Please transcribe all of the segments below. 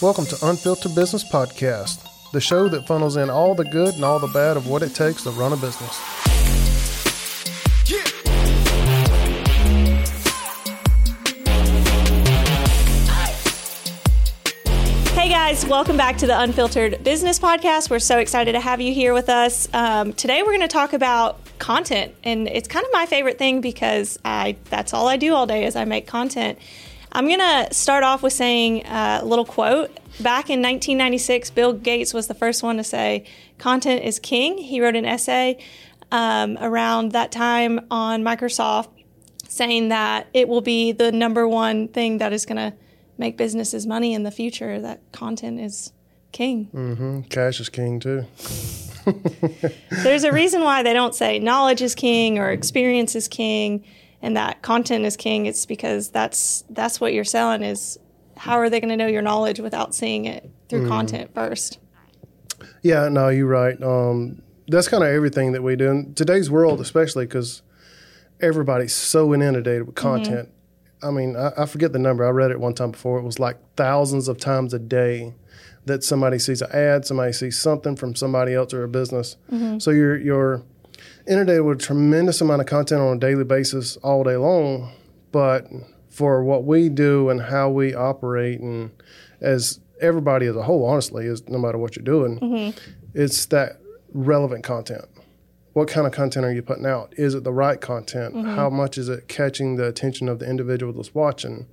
Welcome to Unfiltered Business Podcast, the show that funnels in all the good and all the bad of what it takes to run a business. Hey guys, welcome back to the Unfiltered Business Podcast. We're so excited to have you here with us. Um, today we're going to talk about content, and it's kind of my favorite thing because I that's all I do all day is I make content. I'm going to start off with saying a little quote. Back in 1996, Bill Gates was the first one to say, Content is king. He wrote an essay um, around that time on Microsoft saying that it will be the number one thing that is going to make businesses money in the future, that content is king. hmm Cash is king too. There's a reason why they don't say knowledge is king or experience is king and that content is king. It's because that's that's what you're selling is how are they going to know your knowledge without seeing it through mm-hmm. content first? Yeah, no, you're right. Um, that's kind of everything that we do in today's world, especially because everybody's so inundated with mm-hmm. content. I mean, I, I forget the number. I read it one time before. It was like thousands of times a day that somebody sees an ad, somebody sees something from somebody else or a business. Mm-hmm. So you're you're inundated with a tremendous amount of content on a daily basis all day long. But for what we do and how we operate, and as everybody as a whole, honestly, is no matter what you're doing, mm-hmm. it's that relevant content. What kind of content are you putting out? Is it the right content? Mm-hmm. How much is it catching the attention of the individual that's watching?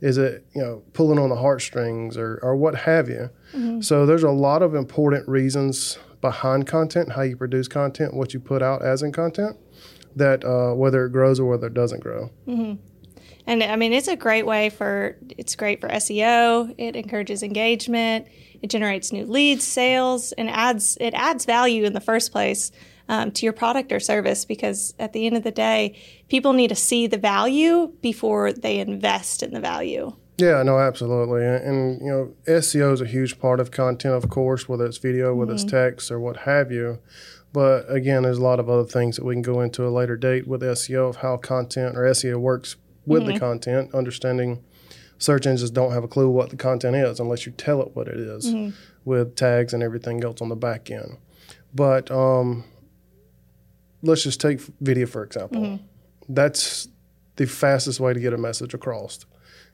Is it you know pulling on the heartstrings or or what have you? Mm-hmm. So there's a lot of important reasons behind content, how you produce content, what you put out as in content, that uh, whether it grows or whether it doesn't grow. And I mean, it's a great way for it's great for SEO. It encourages engagement. It generates new leads, sales, and adds it adds value in the first place um, to your product or service. Because at the end of the day, people need to see the value before they invest in the value. Yeah, no, absolutely. And, and, you know, SEO is a huge part of content, of course, whether it's video, whether it's mm-hmm. text, or what have you. But again, there's a lot of other things that we can go into a later date with SEO of how content or SEO works with the mm-hmm. content, understanding search engines don't have a clue what the content is unless you tell it what it is mm-hmm. with tags and everything else on the back end. But um, let's just take video, for example. That's the fastest way to get a message across.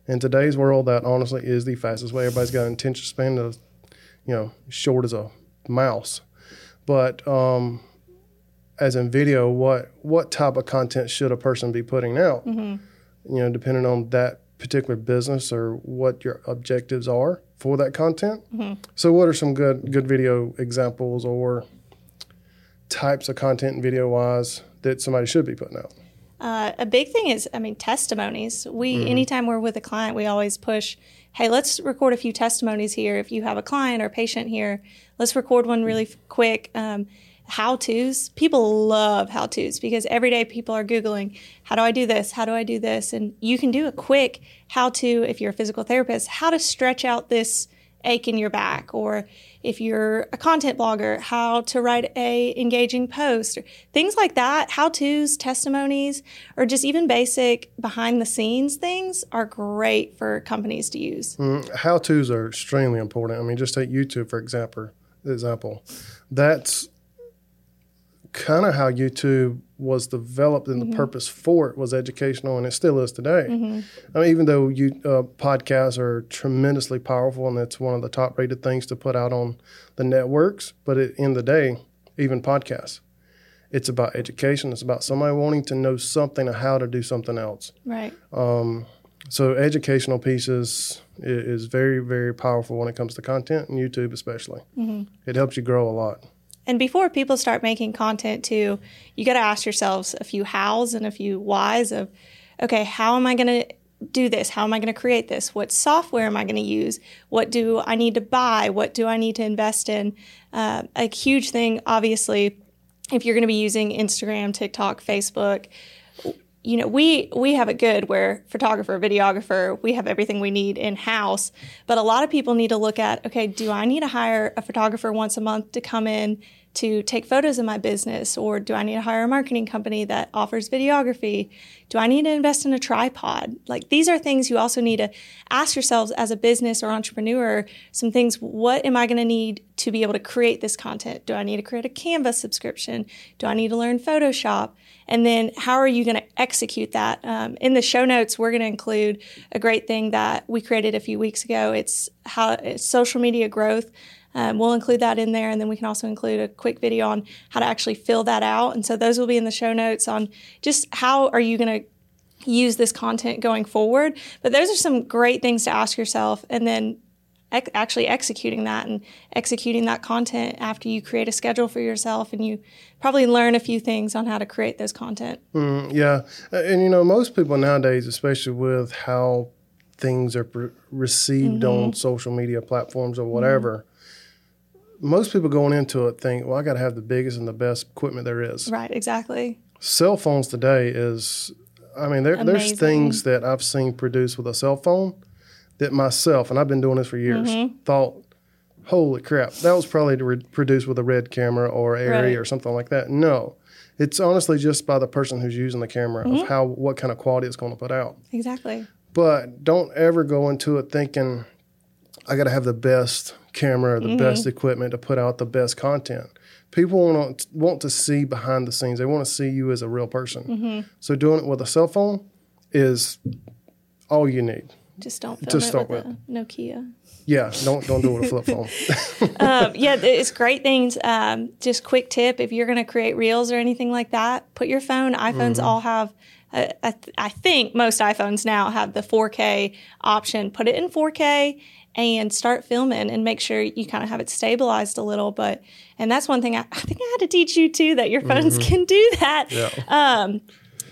In today's world, that honestly is the fastest way. Everybody's got an attention span of, you know, short as a mouse. But um, as in video, what what type of content should a person be putting out? You know, depending on that particular business or what your objectives are for that content. So, what are some good good video examples or types of content video wise that somebody should be putting out? Uh, a big thing is, I mean, testimonies. We anytime we're with a client, we always push, "Hey, let's record a few testimonies here. If you have a client or patient here, let's record one really quick." Um, how tos. People love how tos because every day people are googling, "How do I do this? How do I do this?" And you can do a quick how to if you're a physical therapist, how to stretch out this ache in your back or if you're a content blogger how to write a engaging post or things like that how to's testimonies or just even basic behind the scenes things are great for companies to use mm, How tos are extremely important. I mean, just take YouTube for example. Example, that's kind of how YouTube was developed, and the mm-hmm. purpose for it was educational, and it still is today. Mm-hmm. I mean, even though you uh, podcasts are tremendously powerful, and it's one of the top-rated things to put out on the networks, but at the end of the day, even podcasts, it's about education. It's about somebody wanting to know something or how to do something else. right um, So educational pieces i- is very, very powerful when it comes to content and YouTube especially. Mm-hmm. It helps you grow a lot. And before people start making content too, you got to ask yourselves a few hows and a few whys of, okay, how am I going to do this? How am I going to create this? What software am I going to use? What do I need to buy? What do I need to invest in? Uh, a huge thing, obviously, if you're going to be using Instagram, TikTok, Facebook, you know we we have it good where photographer videographer we have everything we need in house but a lot of people need to look at okay do i need to hire a photographer once a month to come in to take photos of my business? Or do I need to hire a marketing company that offers videography? Do I need to invest in a tripod? Like these are things you also need to ask yourselves as a business or entrepreneur some things. What am I going to need to be able to create this content? Do I need to create a Canva subscription? Do I need to learn Photoshop? And then how are you going to execute that? Um, in the show notes, we're going to include a great thing that we created a few weeks ago. It's how it's social media growth. Um, we'll include that in there, and then we can also include a quick video on how to actually fill that out. And so those will be in the show notes on just how are you going to use this content going forward. But those are some great things to ask yourself, and then ec- actually executing that and executing that content after you create a schedule for yourself, and you probably learn a few things on how to create those content. Mm, yeah, and you know most people nowadays, especially with how things are pre- received mm-hmm. on social media platforms or whatever. Mm-hmm most people going into it think, well, I got to have the biggest and the best equipment there is. Right, exactly. Cell phones today is, I mean, there, there's things that I've seen produced with a cell phone that myself, and I've been doing this for years, mm-hmm. thought, holy crap, that was probably re- produced with a red camera or Arri right. or something like that. No, it's honestly just by the person who's using the camera mm-hmm. of how what kind of quality it's going to put out. Exactly. But don't ever go into it thinking I got to have the best camera, the mm-hmm. best equipment to put out the best content. People want want to see behind the scenes. They want to see you as a real person. Mm-hmm. So doing it with a cell phone is all you need. Just don't film to start with, with. Nokia. Yeah, don't don't do it with a flip phone. um, yeah, it's great things. Um, just quick tip: if you're going to create reels or anything like that, put your phone. iPhones mm-hmm. all have. I, th- I think most iPhones now have the 4K option. Put it in 4K and start filming and make sure you kind of have it stabilized a little. But, and that's one thing I, I think I had to teach you too that your phones mm-hmm. can do that. Yeah. Um,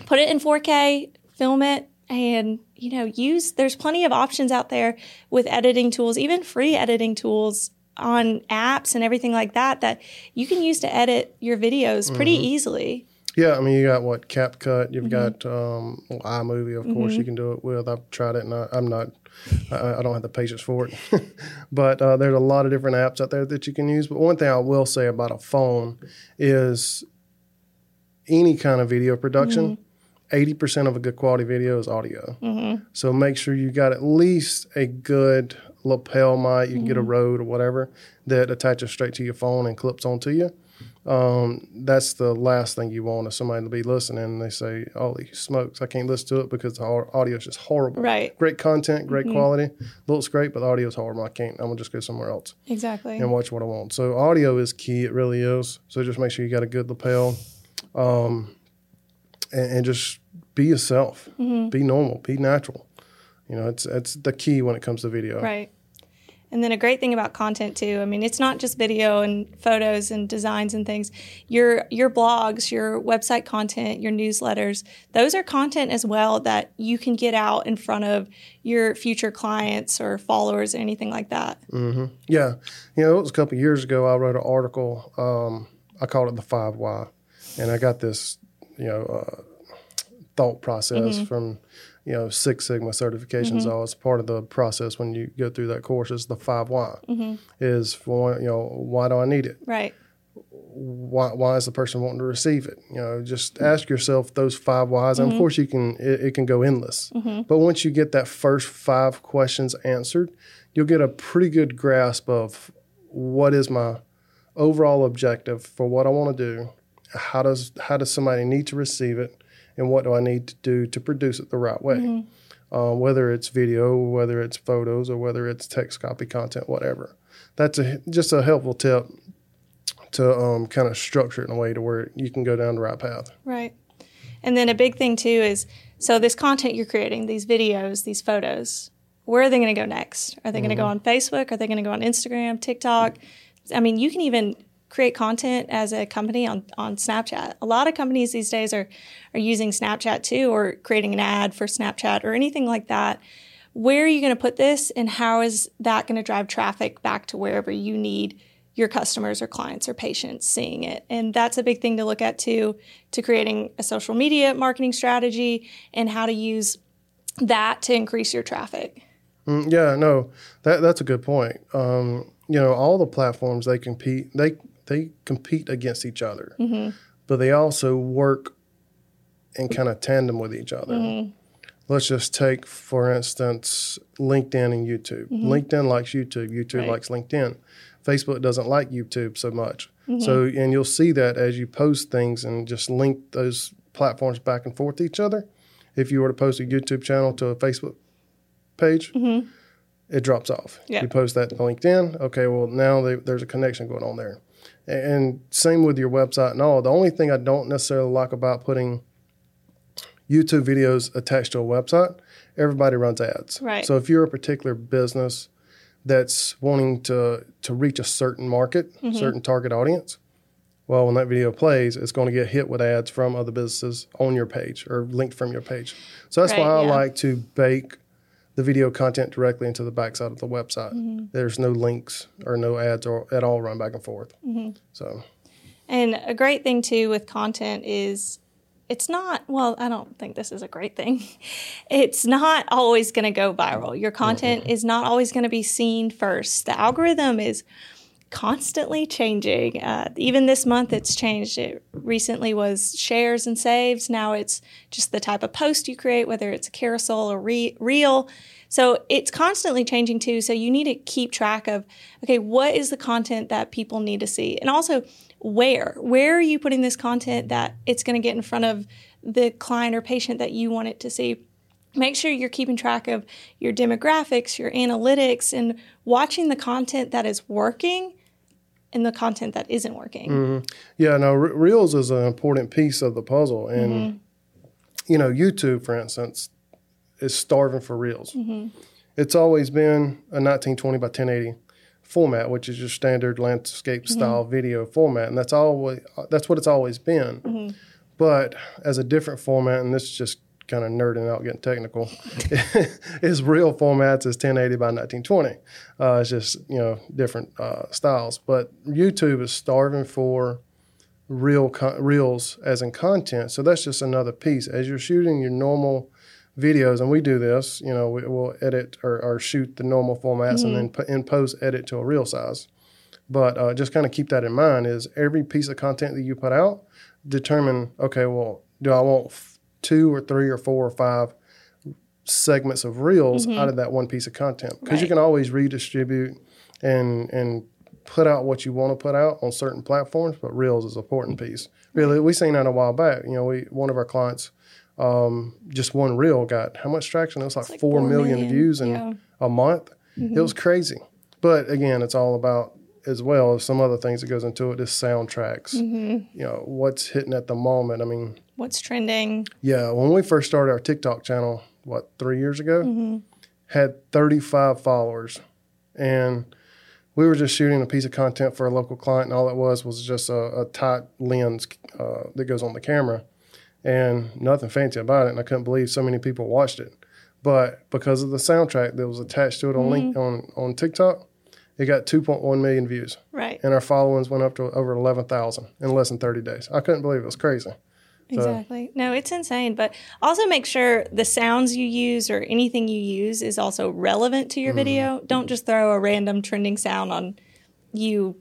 put it in 4K, film it, and you know, use, there's plenty of options out there with editing tools, even free editing tools on apps and everything like that that you can use to edit your videos pretty mm-hmm. easily. Yeah, I mean, you got what CapCut, you've mm-hmm. got um, well, iMovie, of mm-hmm. course, you can do it with. I've tried it, and I, am not, I, I, don't have the patience for it. but uh, there's a lot of different apps out there that you can use. But one thing I will say about a phone is any kind of video production. Mm-hmm. 80% of a good quality video is audio. Mm-hmm. So make sure you got at least a good lapel mic, you can get a mm-hmm. Rode or whatever that attaches straight to your phone and clips onto you um, that's the last thing you want is somebody to be listening and they say, "Holy smokes, I can't listen to it because the audio is just horrible." Right. Great content, great mm-hmm. quality, looks great, but the audio is horrible. I can't. I'm gonna just go somewhere else. Exactly. And watch what I want. So audio is key. It really is. So just make sure you got a good lapel, um, and, and, just be yourself. Mm-hmm. Be normal. Be natural. You know, it's it's the key when it comes to video. Right. And then a great thing about content too, I mean, it's not just video and photos and designs and things. Your your blogs, your website content, your newsletters, those are content as well that you can get out in front of your future clients or followers or anything like that. Mm-hmm. Yeah, you know, it was a couple years ago. I wrote an article. Um, I called it the Five Why, and I got this, you know, uh, thought process mm-hmm. from you know Six Sigma certifications mm-hmm. are part of the process when you go through that course. Is the five why mm-hmm. is for you know why do I need it? Right. Why, why is the person wanting to receive it? You know, just ask yourself those five whys. Mm-hmm. And of mm-hmm. course, you can it, it can go endless. Mm-hmm. But once you get that first five questions answered, you'll get a pretty good grasp of what is my overall objective for what I want to do. How does how does somebody need to receive it? And what do I need to do to produce it the right way. Mm-hmm. Um, whether it's video, whether it's photos, or whether it's text copy content, whatever. That's a, just a helpful tip to um, kind of structure it in a way to where you can go down the right path. Right. And then a big thing too is so this content you're creating, these videos, these photos, where are they going to go next? Are they mm-hmm. going to go on Facebook? Are they going to go on Instagram, TikTok? I mean, you can even create content as a company on, on Snapchat. A lot of companies these days are, are using Snapchat too, or creating an ad for Snapchat or anything like that. Where are you going to put this, and how is that going to drive traffic back to wherever you need your customers or clients or patients seeing it? And that's a big thing to look at too, to creating a social media marketing strategy and how to use that to increase your traffic. Mm, yeah, no, that that's a good point. Um, you know, all the platforms they compete, they they compete against each other, mm-hmm. but they also work in kind of tandem with each other. Mm-hmm. Let's just take, for instance, LinkedIn and YouTube. Mm-hmm. LinkedIn likes YouTube. YouTube Right. likes LinkedIn. Facebook doesn't like YouTube so much. So, and you'll see that as you post things and just link those platforms back and forth to each other. If you were to post a YouTube channel to a Facebook page, it drops off. Yeah. You post that to LinkedIn. Okay, well, now they, there's a connection going on there. And same with your website and all. The only thing I don't necessarily like about putting YouTube videos attached to a website, everybody runs ads. Right. So if you're a particular business that's wanting to to reach a certain market, Mm-hmm. certain target audience, well, when that video plays, it's going to get hit with ads from other businesses on your page or linked from your page. So that's Right, why I yeah. like to bake the video content directly into the backside of the website. Mm-hmm. There's no links or no ads or at all run back and forth. Mm-hmm. So And a great thing too with content is it's not, well, I don't think this is a great thing. It's not always going to go viral. Your content is not always going to be seen first. The algorithm is constantly changing. Uh, even this month, it's changed. It recently was shares and saves. Now it's just the type of post you create, whether it's a carousel or re- reel. So it's constantly changing too. So you need to keep track of okay, what is the content that people need to see, and also where where are you putting this content that it's going to get in front of the client or patient that you want it to see make sure you're keeping track of your demographics, your analytics, and watching the content that is working and the content that isn't working. Mm-hmm. Yeah, no, Re- Reels is an important piece of the puzzle. And, mm-hmm. you know, YouTube, for instance, is starving for Reels. Mm-hmm. It's always been a 1920 by 1080 format, which is your standard landscape style video format. And that's always, that's what it's always been. But as a different format, and this is just kind of nerding out, getting technical, is reel formats is 1080 by 1920. Uh, it's just, you know, different uh, styles. But YouTube is starving for real con- reels as in content. So that's just another piece. As you're shooting your normal videos, and we do this, you know, we, we'll edit or, or shoot the normal formats and then put in post edit to a reel size. But uh, just kind of keep that in mind is every piece of content that you put out, determine, okay, well, do I want two or three or four or five segments of reels out of that one piece of content? Because you can always redistribute and and put out what you want to put out on certain platforms, but reels is an important piece. Really, we seen that a while back. You know, we one of our clients, um, just one reel got how much traction? It was like, like four four million, million, views in yeah. Mm-hmm. a month. It was crazy. But again, it's all about as well as some other things that goes into it. Is soundtracks. Mm-hmm. You know what's hitting at the moment. I mean, What's trending? yeah, when we first started our TikTok channel, what three years ago, Mm-hmm. had 35 followers, and we were just shooting a piece of content for a local client, and all it was was just a, a tight lens uh, that goes on the camera, and nothing fancy about it. And I couldn't believe so many people watched it, but because of the soundtrack that was attached to it on link, on on TikTok, it got 2.1 million views, Right. and our followings went up to over 11,000 in less than 30 days. I couldn't believe it. It was crazy. Exactly. No, it's insane. But also make sure the sounds you use or anything you use is also relevant to your mm-hmm. video. Don't just throw a random trending sound on you.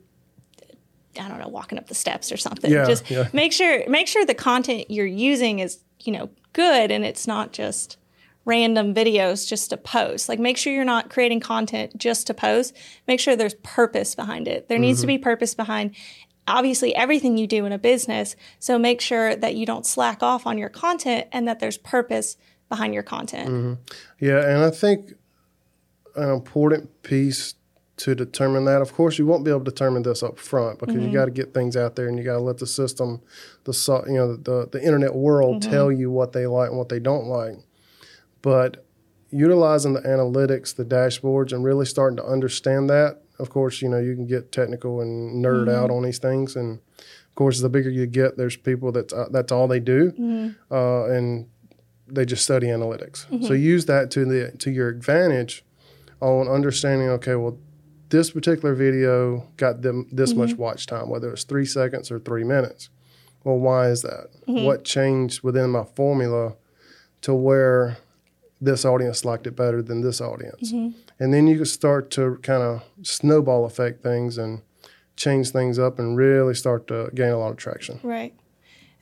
I don't know, walking up the steps or something. Yeah, just yeah. make sure make sure the content you're using is you know good and it's not just random videos just to post. Like make sure you're not creating content just to post. Make sure there's purpose behind it. There needs to be mm-hmm. purpose behind obviously everything you do in a business. So make sure that you don't slack off on your content and that there's purpose behind your content. Mm-hmm. Yeah, and I think an important piece to determine that, of course, you won't be able to determine this up front because you mm-hmm. got to get things out there and you got to let the system, the you know the the internet world tell you what they like and what they don't like. But utilizing the analytics, the dashboards, and really starting to understand that. Of course, you know you can get technical and nerd out mm-hmm. on these things, and of course, the bigger you get, there's people that's uh, that's all they do, mm-hmm. uh, and they just study analytics. So mm-hmm. use that to the to your advantage on understanding. Okay, well, this particular video got them this much watch time, whether it's three seconds or three minutes. Well, why is that? What changed within my formula to where this audience liked it better than this audience? Mm-hmm. And then you can start to kind of snowball effect things and change things up and really start to gain a lot of traction. Right.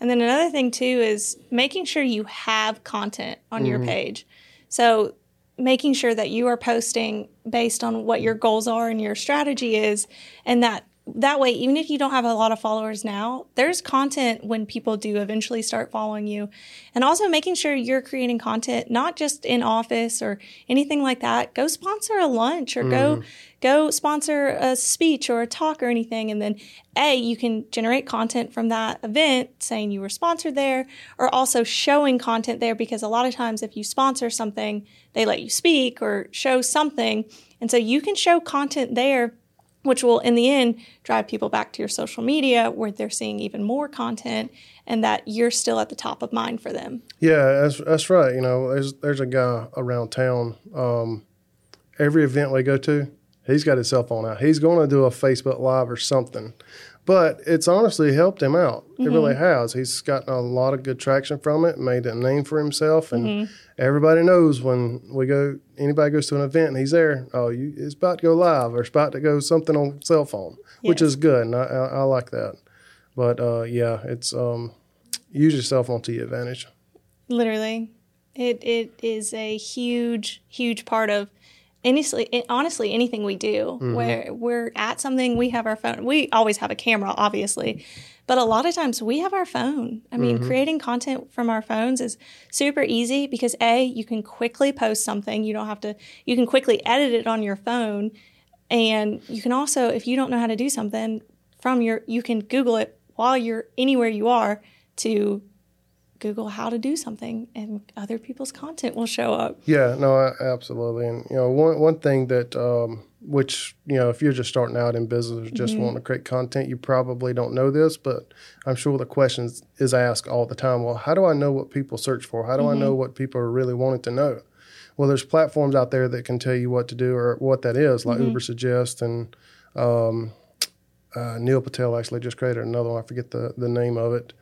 And then another thing too is making sure you have content on your mm-hmm. page. So making sure that you are posting based on what your goals are and your strategy is and that that way even if you don't have a lot of followers now there's content when people do eventually start following you. And also making sure you're creating content not just in office or anything like that. Go sponsor a lunch or go mm-hmm. go sponsor a speech or a talk or anything. And then a you can generate content from that event saying you were sponsored there or also showing content there because a lot of times if you sponsor something they let you speak or show something. And so you can show content there which will in the end drive people back to your social media where they're seeing even more content and that you're still at the top of mind for them Yeah, that's that's right. You know, there's there's a guy around town. Um, every event we go to, he's got his cell phone out. He's going to do a Facebook Live or something. But it's honestly helped him out. It really has. He's gotten a lot of good traction from it, made a name for himself, and everybody knows when we go. Anybody goes to an event and he's there. Oh, you, it's about to go live or it's about to go something on cell phone, which is good, and I, I, I like that. But uh, yeah, it's um, use your cell phone to your advantage. literally it it is a huge huge part of honestly honestly anything we do mm-hmm. where we're at something we have our phone we always have a camera obviously but a lot of times we have our phone. I mean mm-hmm. creating content from our phones is super easy because a you can quickly post something. You don't have to you can quickly edit it on your phone. And you can also if you don't know how to do something from your you can google it while you're anywhere you are to Google how to do something, and other people's content will show up. Yeah, no, absolutely. And you know, one one thing that um, which you know, if you're just starting out in business or just wanting to create content, you probably don't know this, but I'm sure the questions is asked all the time. Well, how do I know what people search for? How do I know what people are really wanting to know? Well, there's platforms out there that can tell you what to do or what that is, like Ubersuggest and um, uh, Neil Patel actually just created another one. I forget the the name of it,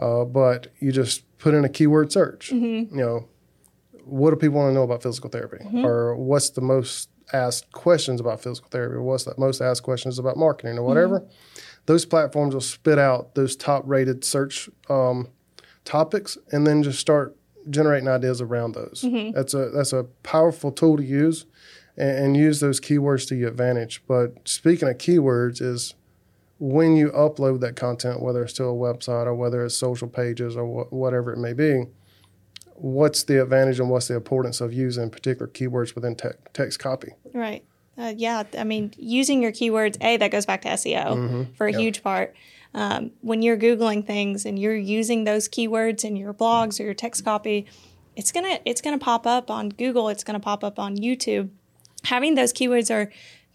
uh, but you just put in a keyword search. You know, what do people want to know about physical therapy? Or what's the most asked questions about physical therapy? Or what's the most asked questions about marketing or whatever? Those platforms will spit out those top rated search um, topics and then just start generating ideas around those. That's a that's a powerful tool to use and, and use those keywords to your advantage. But speaking of keywords is when you upload that content whether it's to a website or whether it's social pages or wh- whatever it may be what's the advantage and what's the importance of using particular keywords within te- text copy? Right. Uh, yeah. I mean, using your keywords, A, that goes back to SEO for a huge part. Um, when you're Googling things and you're using those keywords in your blogs or your text copy, it's gonna it's gonna pop up on Google. It's gonna pop up on YouTube. Having those keywords are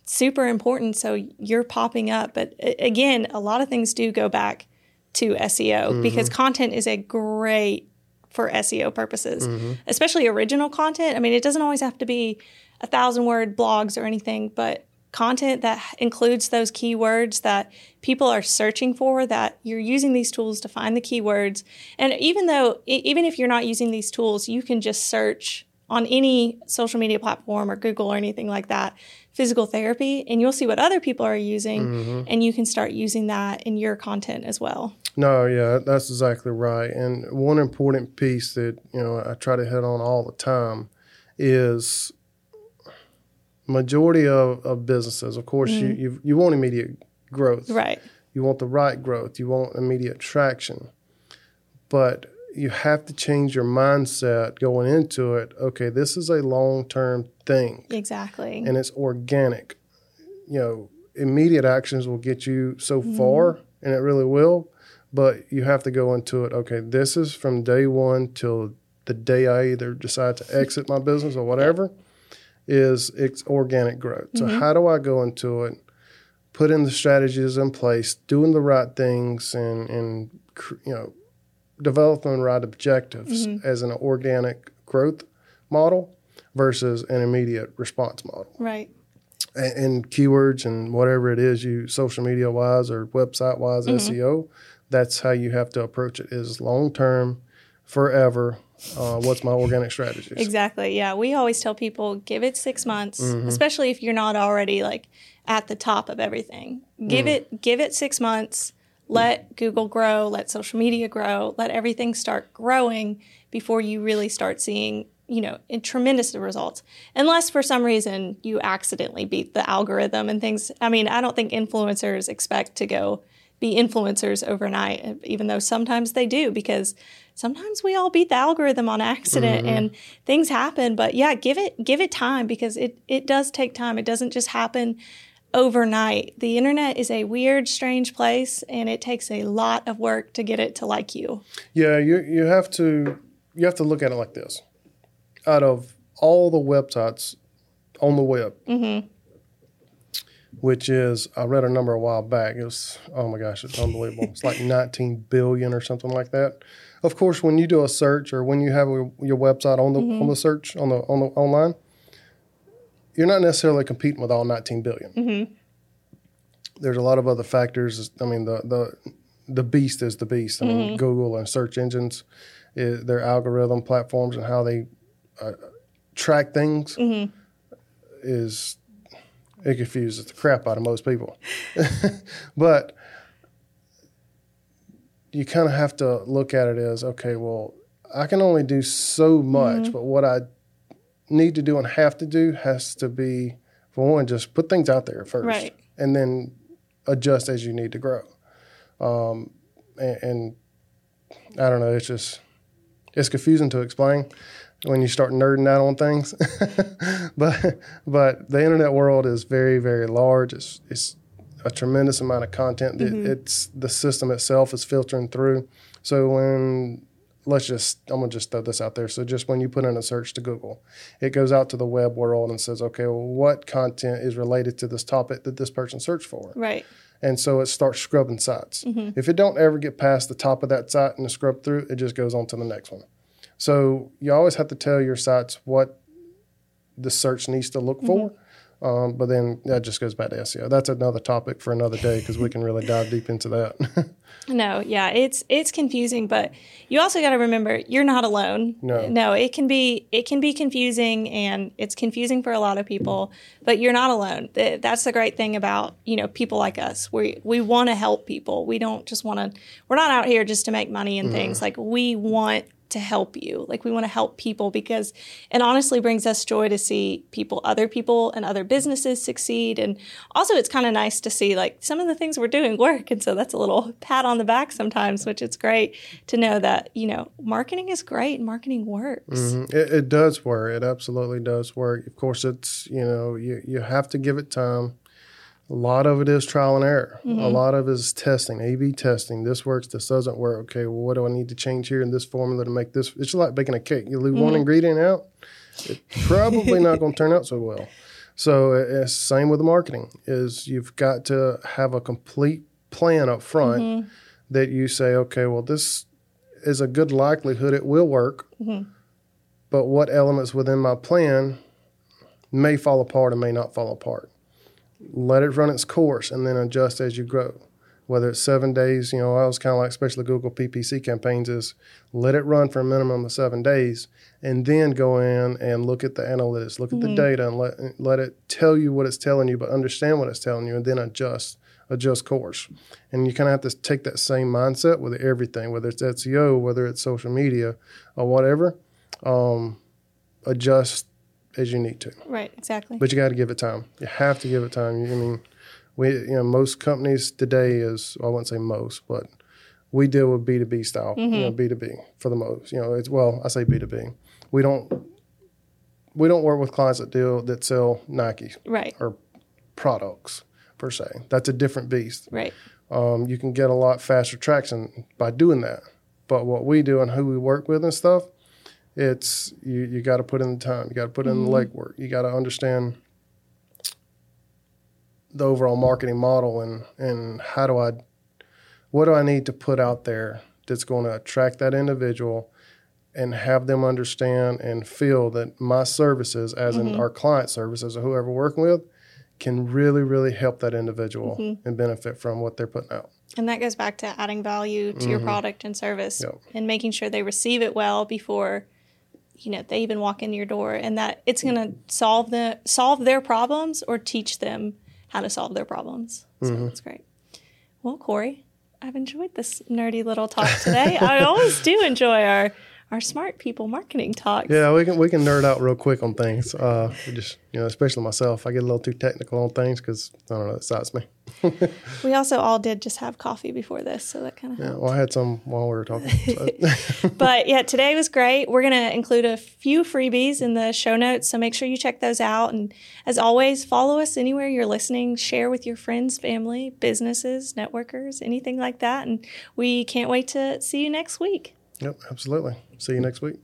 super important, so you're popping up. But again, a lot of things do go back to SEO mm-hmm. because content is a great for SEO purposes, mm-hmm. especially original content. I mean, it doesn't always have to be a thousand word blogs or anything, but content that includes those keywords that people are searching for, that you're using these tools to find the keywords. And even though, even if you're not using these tools, you can just search on any social media platform or Google or anything like that, physical therapy, and you'll see what other people are using, mm-hmm. and you can start using that in your content as well. No, yeah, that's exactly right. And one important piece that you know I try to hit on all the time is majority of, of businesses. Of course, you, mm-hmm. you you want immediate growth, Right. you want the right growth, you want immediate traction, but you have to change your mindset going into it. Okay, this is a long term thing. Exactly. and it's organic. You know, immediate actions will get you so mm-hmm. far, and it really will. But you have to go into it. Okay, this is from day one till the day I either decide to exit my business or whatever. Is it's organic growth. So mm-hmm. how do I go into it? Put in the strategies in place, doing the right things, and and you know, developing right objectives mm-hmm. as an organic growth model versus an immediate response model right. and, and keywords and whatever it is you social media wise or website wise mm-hmm. SEO, that's how you have to approach it is long term, forever, Uh, what's my organic strategy? Exactly. Yeah. We always tell people give it six months, mm-hmm. especially if you're not already like at the top of everything. Give mm. it give it six months. Let Google grow, let social media grow, let everything start growing before you really start seeing, you know, in tremendous results. Unless for some reason you accidentally beat the algorithm and things. I mean, I don't think influencers expect to go be influencers overnight, even though sometimes they do, because sometimes we all beat the algorithm on accident mm-hmm. and things happen. But yeah, give it give it time because it it does take time. It doesn't just happen overnight. The internet is a weird, strange place, and it takes a lot of work to get it to like you. Yeah, you you have to you have to look at it like this. Out of all the websites on the web, mm-hmm. which is I read a number a while back. It was oh my gosh, it's unbelievable. it's like 19 billion or something like that. Of course, when you do a search or when you have a, your website on the on mm-hmm. the search on the on the online, you're not necessarily competing with all 19 billion. Mm-hmm. There's a lot of other factors. I mean, the the the beast is the beast. I mean, mm-hmm. Google and search engines, their algorithm platforms and how they uh, track things mm-hmm. is it confuses the crap out of most people. but you kind of have to look at it as okay, well, I can only do so much, but what I need to do and have to do has to be, for one, just put things out there first, Right. and then adjust as you need to grow. Um, and, and I don't know, it's just it's confusing to explain when you start nerding out on things. but but the internet world is very very large. It's it's a tremendous amount of content. It, it's the system itself is filtering through. So when let's just I'm gonna just throw this out there. So just when you put in a search to Google, it goes out to the web world and says, okay, well, what content is related to this topic that this person searched for? Right. and so it starts scrubbing sites. Mm-hmm. If it don't ever get past the top of that site and scrub through, it just goes on to the next one. So you always have to tell your sites what the search needs to look for. Mm-hmm. Um, but then that just goes back to SEO. That's another topic for another day because we can really dive deep into that. No, yeah, it's it's confusing, but you also got to remember you're not alone. No. no, it can be it can be confusing, and it's confusing for a lot of people. But you're not alone. Th- That's the great thing about you know people like us. We we want to help people. We don't just want to. We're not out here just to make money and things. Like we want to help you. Like we want to help people because it honestly brings us joy to see people, other people, and other businesses succeed. And also, it's kind of nice to see like some of the things we're doing work. And so that's a little pat on the back sometimes, which it's great to know that you know marketing is great. Marketing works. Mhm. It, it does work. It absolutely does work. Of course, it's you know you you have to give it time. A lot of it is trial and error. A mm-hmm. lot of it is testing, A/B testing. This works. This doesn't work. Okay, well, what do I need to change here in this formula to make this? It's like baking a cake. You leave one mm-hmm. ingredient out, it's probably not going to turn out so well. So it's same with the marketing. Is you've got to have a complete plan up front mm-hmm. that you say, okay, well, this is a good likelihood it will work but what elements within my plan may fall apart and may not fall apart. Let it run its course and then adjust as you grow. Whether it's seven days, you know, I was kind of like, especially Google PPC campaigns, is let it run for a minimum of seven days and then go in and look at the analytics, look at the data, and let, let it tell you what it's telling you, but understand what it's telling you and then adjust adjust course. And you kind of have to take that same mindset with everything, whether it's SEO, whether it's social media, or whatever um, adjust as you need to. Right. Exactly. But you got to give it time. You have to give it time. I mean, we you know most companies today is well, I wouldn't say most, but we deal with B two B style, you know, B two B for the most. You know, it's well, I say B two B. We don't we don't work with clients that deal that sell Nike right. or products per se. That's a different beast Right. um, you can get a lot faster traction by doing that. But what we do and who we work with and stuff, it's you, you got to put in the time, you got to put in the mm-hmm. legwork, you got to understand the overall marketing model and and how do I, what do I need to put out there that's going to attract that individual and have them understand and feel that my services, as in mm-hmm. our client services or whoever we're working with, can really, really help that individual mm-hmm. and benefit from what they're putting out. And that goes back to adding value to your product and service Yep. and making sure they receive it well before you know they even walk in your door and that it's going to solve the solve their problems or teach them how to solve their problems. So that's great. Well, Corey, I've enjoyed this nerdy little talk today. I always do enjoy our our smart people marketing talks. Yeah, we can we can nerd out real quick on things. Uh, just you know, especially myself, I get a little too technical on things because I don't know, it excites me. We also all did just have coffee before this, so that kind of Yeah, well, I had some while we were talking. So. but yeah, today was great. We're going to include a few freebies in the show notes, so make sure you check those out. And as always, follow us anywhere you're listening. Share with your friends, family, businesses, networkers, anything like that. And we can't wait to see you next week. yep, absolutely. See you next week.